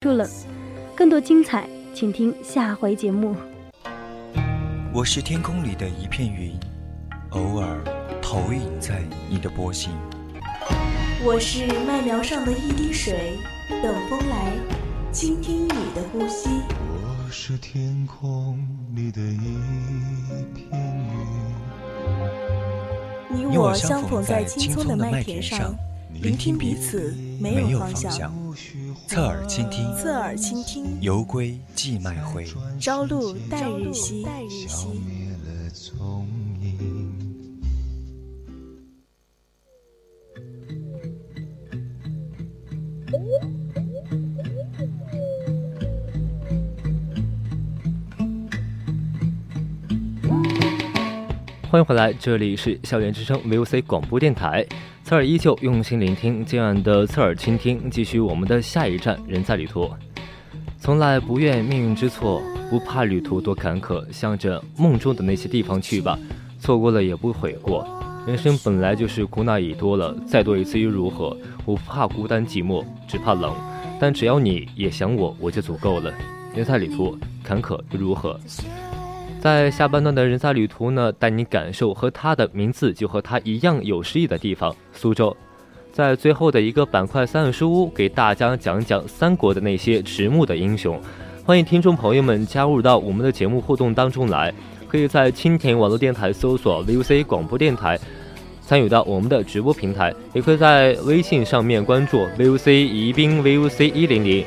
住了，更多精彩，请听下回节目。我是天空里的一片云，偶尔投影在你的波心。我是麦苗上的一滴水，等风来，倾听你的呼吸。我是天空里的一片云，你我相逢在青葱的麦田上，聆听彼此，没有方向。侧耳倾听，侧耳倾听。犹归寄麦回，朝露待日晞。欢迎回来，这里是校园之声 VOC 广播电台。侧耳依旧用心聆听，今晚的侧耳倾听，继续我们的下一站，人在旅途。从来不怨命运之错，不怕旅途多坎坷，向着梦中的那些地方去吧。错过了也不悔过，人生本来就是苦恼已多了，再多一次又如何？我不怕孤单寂寞，只怕冷。但只要你也想我，我就足够了。人在旅途，坎坷又如何？在下半段的人在旅途呢，带你感受和他的名字就和他一样有诗意的地方——苏州。在最后的一个板块三味书屋，给大家讲讲三国的那些迟暮的英雄。欢迎听众朋友们加入到我们的节目互动当中来，可以在蜻蜓网络电台搜索 VOC 广播电台，参与到我们的直播平台，也可以在微信上面关注 VOC 宜宾 VOC 一零零。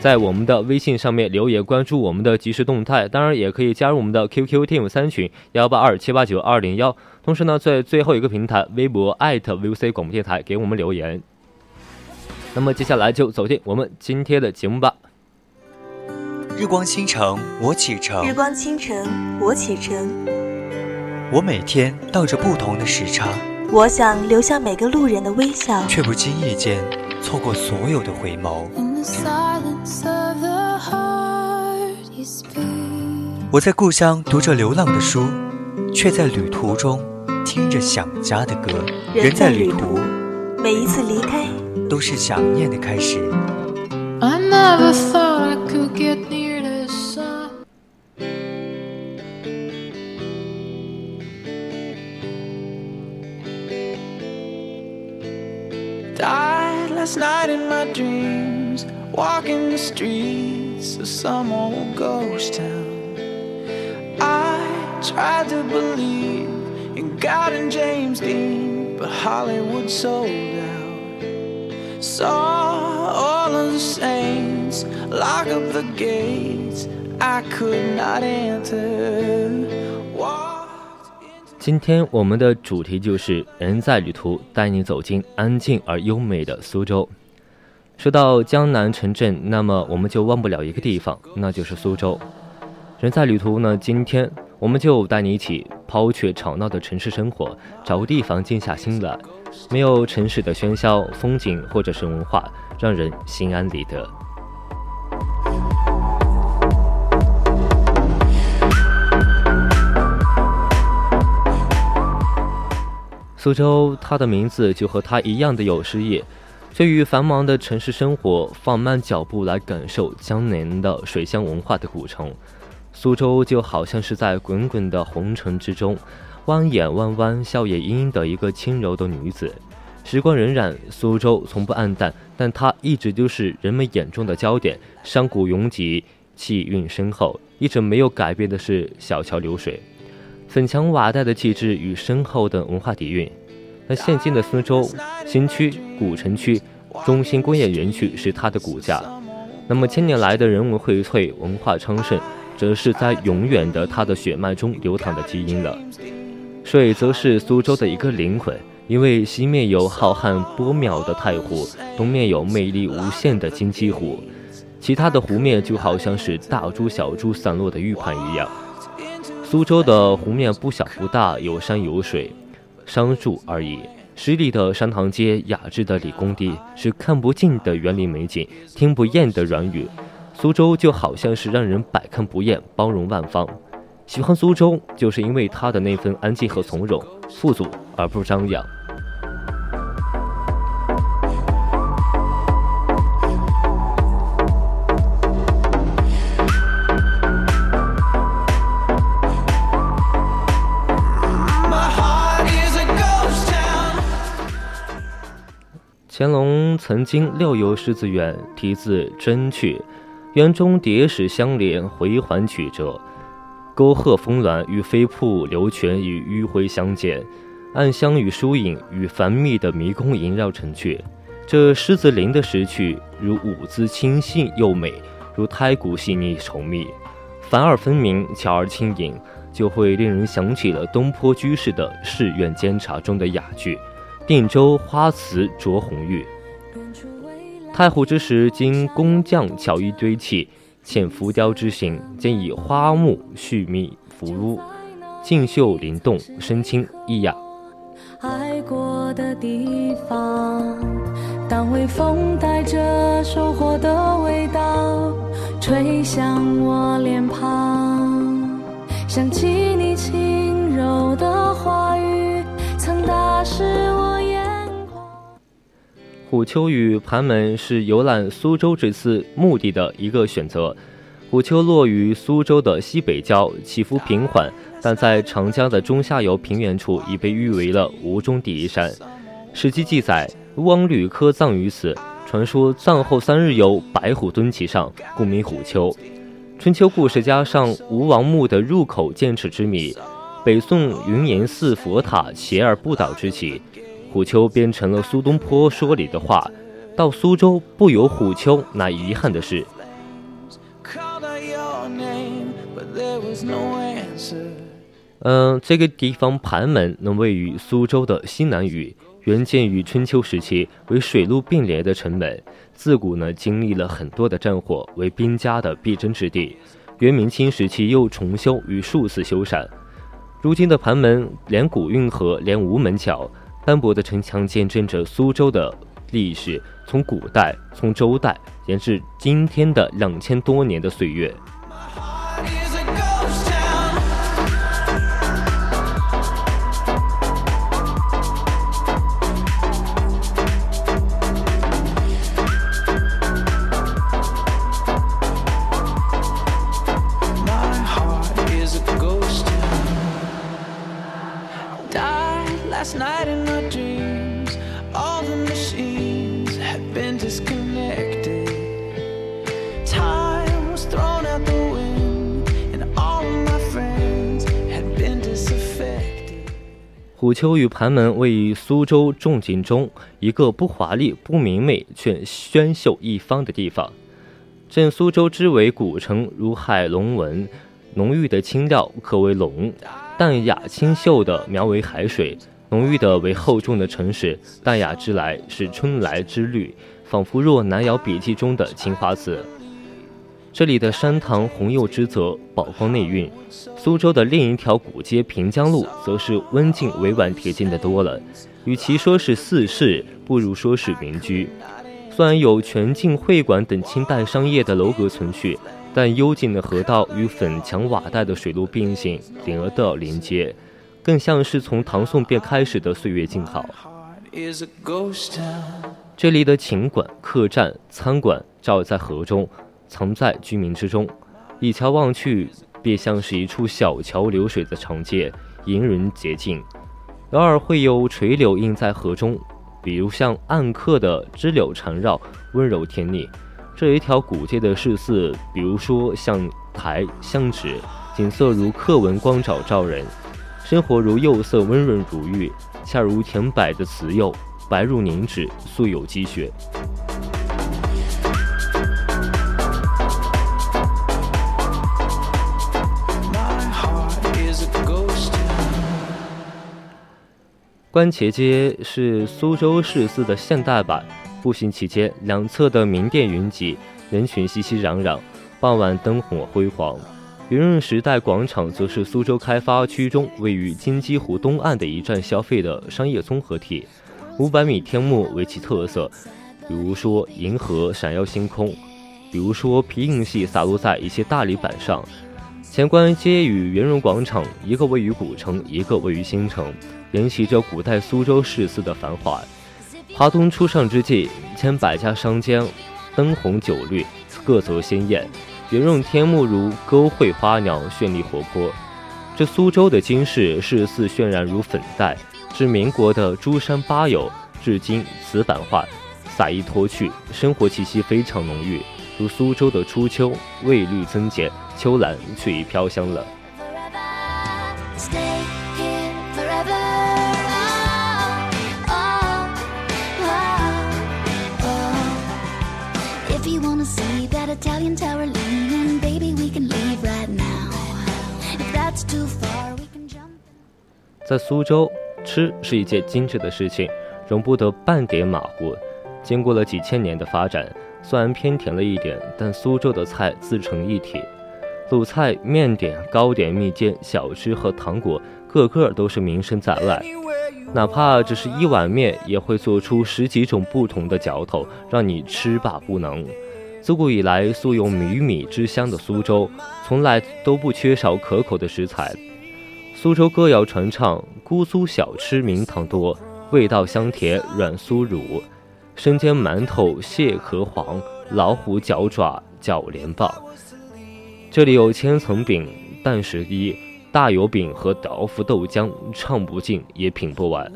在我们的微信上面留言，关注我们的即时动态，当然也可以加入我们的 QQ Team 三群幺八二七八九二零幺。同时呢，在最后一个平台微博 @VOC 广播电台给我们留言。那么接下来就走进我们今天的节目吧。日光倾城，我启程。日光倾城，我启程。我每天倒着不同的时差。我想留下每个路人的微笑，却不经意间错过所有的回眸。我在故乡读着流浪的书，却在旅途中听着想家的歌。人在旅途，每一次离开都是想念的开始。Walking the streets of some old ghost town. I tried to believe in God and James Dean, but Hollywood sold out. Saw all of the saints lock up the gates I could not enter. 今天我们的主题就是人在旅途，带你走进安静而优美的苏州。说到江南城镇，那么我们就忘不了一个地方，那就是苏州。人在旅途呢，今天我们就带你一起抛却吵闹的城市生活，找个地方静下心来，没有城市的喧嚣、风景或者是文化，让人心安理得。苏州，它的名字就和它一样的有诗意。对于繁忙的城市生活，放慢脚步来感受江南的水乡文化的古城，苏州就好像是在滚滚的红尘之中，弯眼弯弯、笑靥盈盈的一个轻柔的女子。时光荏苒，苏州从不黯淡，但它一直都是人们眼中的焦点。山谷拥挤，气韵深厚，一直没有改变的是小桥流水，粉墙瓦带的气质与深厚的文化底蕴。那现今的苏州新区、古城区、中心工业园区是它的骨架。那么千年来的人文荟萃、文化昌盛，则是在永远的它的血脉中流淌的基因了。水则是苏州的一个灵魂，因为西面有浩瀚波渺的太湖，东面有魅力无限的金鸡湖，其他的湖面就好像是大珠小珠散落的玉盘一样。苏州的湖面不小不大，有山有水。商住而已。十里的山塘街，雅致的理工地，是看不尽的园林美景，听不厌的软语。苏州就好像是让人百看不厌，包容万方。喜欢苏州，就是因为它的那份安静和从容，富足而不张扬。乾隆曾经六游狮子园，题字真趣，园中叠石相连，回环曲折，沟壑峰峦与飞瀑流泉与迂回相间，暗香与疏影与繁密的迷宫萦绕成趣。这狮子林的石趣，如舞姿清细又美，如胎骨细腻稠密，繁而分明，巧而轻盈，就会令人想起了东坡居士的《寺院监察》中的雅句。定州花瓷着红玉，太湖之石经工匠巧艺堆砌，嵌浮雕之形，兼以花木絮密浮污，静秀灵动，深清逸雅。爱过的地方，当微风带着收获的味道，吹向我脸庞，想起虎丘与盘门是游览苏州这次目的的一个选择。虎丘落于苏州的西北郊，起伏平缓，但在长江的中下游平原处已被誉为了吴中第一山。史记记载，吴王吕科葬于此，传说葬后三日有白虎蹲其上，故名虎丘。春秋故事加上吴王墓的入口剑齿之谜，北宋云岩寺佛塔斜而不倒之奇。虎丘编成了苏东坡说里的话：“到苏州不游虎丘，那遗憾的是。”嗯，这个地方盘门能位于苏州的西南隅，原建于春秋时期，为水陆并联的城门。自古呢，经历了很多的战火，为兵家的必争之地。元明清时期又重修与数次修缮。如今的盘门连古运河，连吴门桥。斑驳的城墙见证着苏州的历史，从古代，从周代，延至今天的两千多年的岁月。虎丘与盘门位于苏州众景中一个不华丽、不明媚却轩秀一方的地方。镇苏州之为古城，如海龙纹，浓郁的清调可为龙；淡雅清秀的描为海水，浓郁的为厚重的城市。淡雅之来是春来之绿，仿佛若《南窑笔记》中的青花瓷。这里的山塘红釉之泽，宝光内蕴。苏州的另一条古街平江路，则是温静委婉贴近的多了。与其说是四市，不如说是民居。虽然有全境会馆等清代商业的楼阁存续，但幽静的河道与粉墙瓦带的水路并行，连而的连接，更像是从唐宋便开始的岁月静好。这里的寝馆、客栈、餐馆，照在河中。藏在居民之中，一桥望去，便像是一处小桥流水的长街，引人洁净。偶尔会有垂柳映在河中，比如像暗刻的枝柳缠绕，温柔甜腻。这一条古街的市肆，比如说像台、像纸，景色如刻纹光照照人，生活如釉色温润如玉，恰如甜柏的瓷釉，白如凝脂，素有积雪。观前街是苏州市四的现代版。步行期间，两侧的名店云集，人群熙熙攘攘。傍晚灯火辉煌。圆润时代广场则是苏州开发区中位于金鸡湖东岸的一站消费的商业综合体。五百米天幕为其特色，比如说银河闪耀星空，比如说皮影戏洒落在一些大理板上。前关街与圆润广场，一个位于古城，一个位于新城。沿袭着古代苏州市肆的繁华。华东初上之际，千百家商家灯红酒绿，各色鲜艳，圆润天幕如勾绘花鸟，绚丽活泼。这苏州的金饰市肆渲染如粉黛，至民国的珠山八友，至今瓷版画洒一脱去，生活气息非常浓郁，如苏州的初秋，味绿增减，秋兰却已飘香了。Italian Tower lean Baby We Can Leave Right Now If That's Too Far We Can Jump 在苏州吃是一件精致的事情，容不得半点马虎。经过了几千年的发展，虽然偏甜了一点，但苏州的菜自成一体，卤菜、面点、糕点、蜜饯、小吃和糖果，个个都是名声在外。哪怕只是一碗面，也会做出十几种不同的嚼头，让你吃罢不能。自古以来，素有“米米之乡”的苏州，从来都不缺少可口的食材。苏州歌谣传唱，姑苏小吃名堂多，味道香甜软酥乳，生煎馒头蟹壳黄，老虎脚爪饺连棒。这里有千层饼、蛋十一、大油饼和豆腐豆浆，唱不尽也品不完。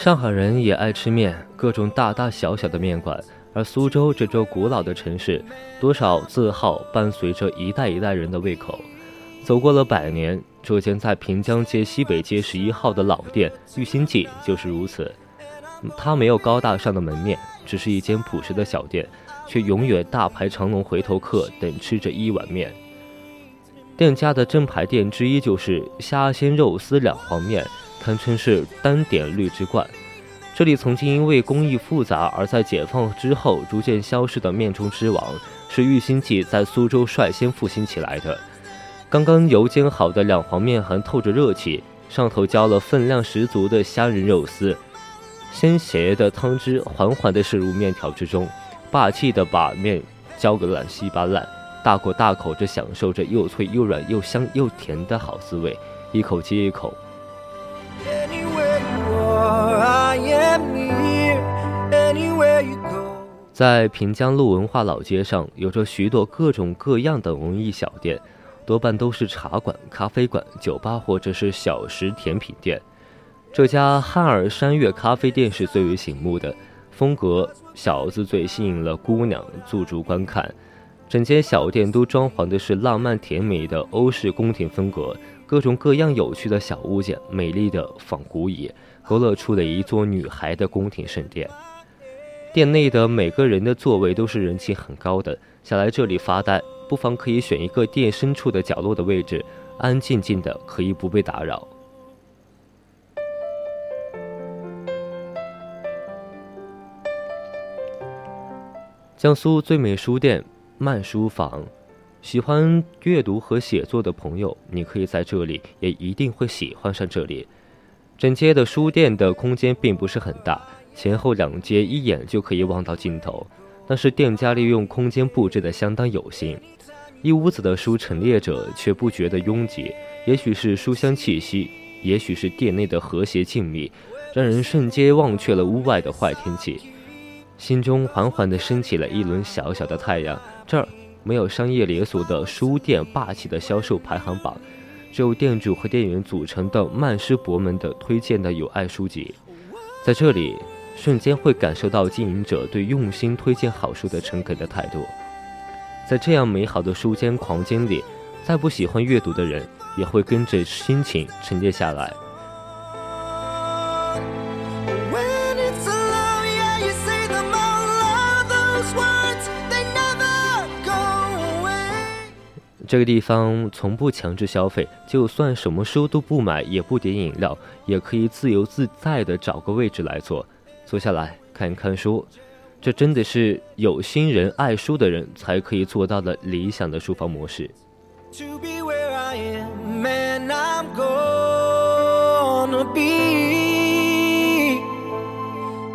上海人也爱吃面，各种大大小小的面馆。而苏州这座古老的城市，多少字号伴随着一代一代人的胃口。走过了百年，这间在平江街西北街十一号的老店玉心记就是如此。它没有高大上的门面，只是一间朴实的小店，却永远大排长龙回头客等吃着一碗面。店家的正牌店之一就是虾鲜肉丝两黄面。堪称是单点绿之冠。这里曾经因为工艺复杂而在解放之后逐渐消失的面中之王，是玉兴记在苏州率先复兴起来的。刚刚油煎好的两黄面还透着热气，上头浇了分量十足的虾仁肉丝，鲜咸的汤汁缓缓地渗入面条之中，霸气地把面浇个烂稀巴烂。大口大口地享受着又脆又软又香又甜的好滋味，一口接一口。在平江路文化老街上，有着许多各种各样的文艺小店，多半都是茶馆、咖啡馆、酒吧或者是小食甜品店。这家汉尔山月咖啡店是最为醒目的，风格小字最吸引了姑娘驻足观看。整间小店都装潢的是浪漫甜美的欧式宫廷风格，各种各样有趣的小物件，美丽的仿古椅，勾勒出了一座女孩的宫廷圣殿。店内的每个人的座位都是人气很高的，想来这里发呆，不妨可以选一个店深处的角落的位置，安安静静的，可以不被打扰。江苏最美书店慢书房，喜欢阅读和写作的朋友，你可以在这里，也一定会喜欢上这里。整街的书店的空间并不是很大。前后两街一眼就可以望到尽头，但是店家利用空间布置的相当有心，一屋子的书陈列着却不觉得拥挤。也许是书香气息，也许是店内的和谐静谧，让人瞬间忘却了屋外的坏天气，心中缓缓地升起了一轮小小的太阳。这儿没有商业连锁的书店霸气的销售排行榜，只有店主和店员组成的曼师伯们的推荐的有爱书籍，在这里。瞬间会感受到经营者对用心推荐好书的诚恳的态度，在这样美好的书间狂间里，再不喜欢阅读的人也会跟着心情沉淀下来。这个地方从不强制消费，就算什么书都不买，也不点饮料，也可以自由自在的找个位置来坐。坐下来看一看书。这真的是有心人爱书的人才可以做到的理想的书房模式。To be where i am and i'm gonna be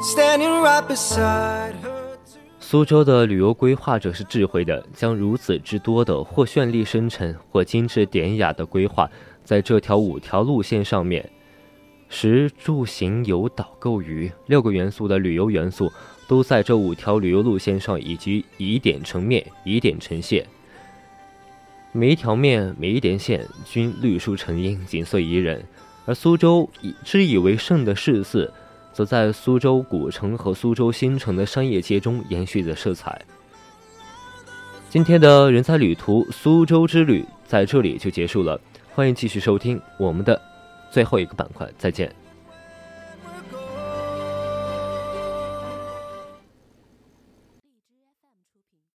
standing right beside her. 苏州的旅游规划者是智慧的将如此之多的或绚丽深沉或精致典雅的规划在这条五条路线上面食住行游导购娱六个元素的旅游元素，都在这五条旅游路线上，以及以点成面，以点成线。每一条面，每一点线，均绿树成荫，景色宜人。而苏州以之以为盛的市寺。则在苏州古城和苏州新城的商业街中延续着色彩。今天的人才旅途苏州之旅在这里就结束了，欢迎继续收听我们的最后一个板块，再见。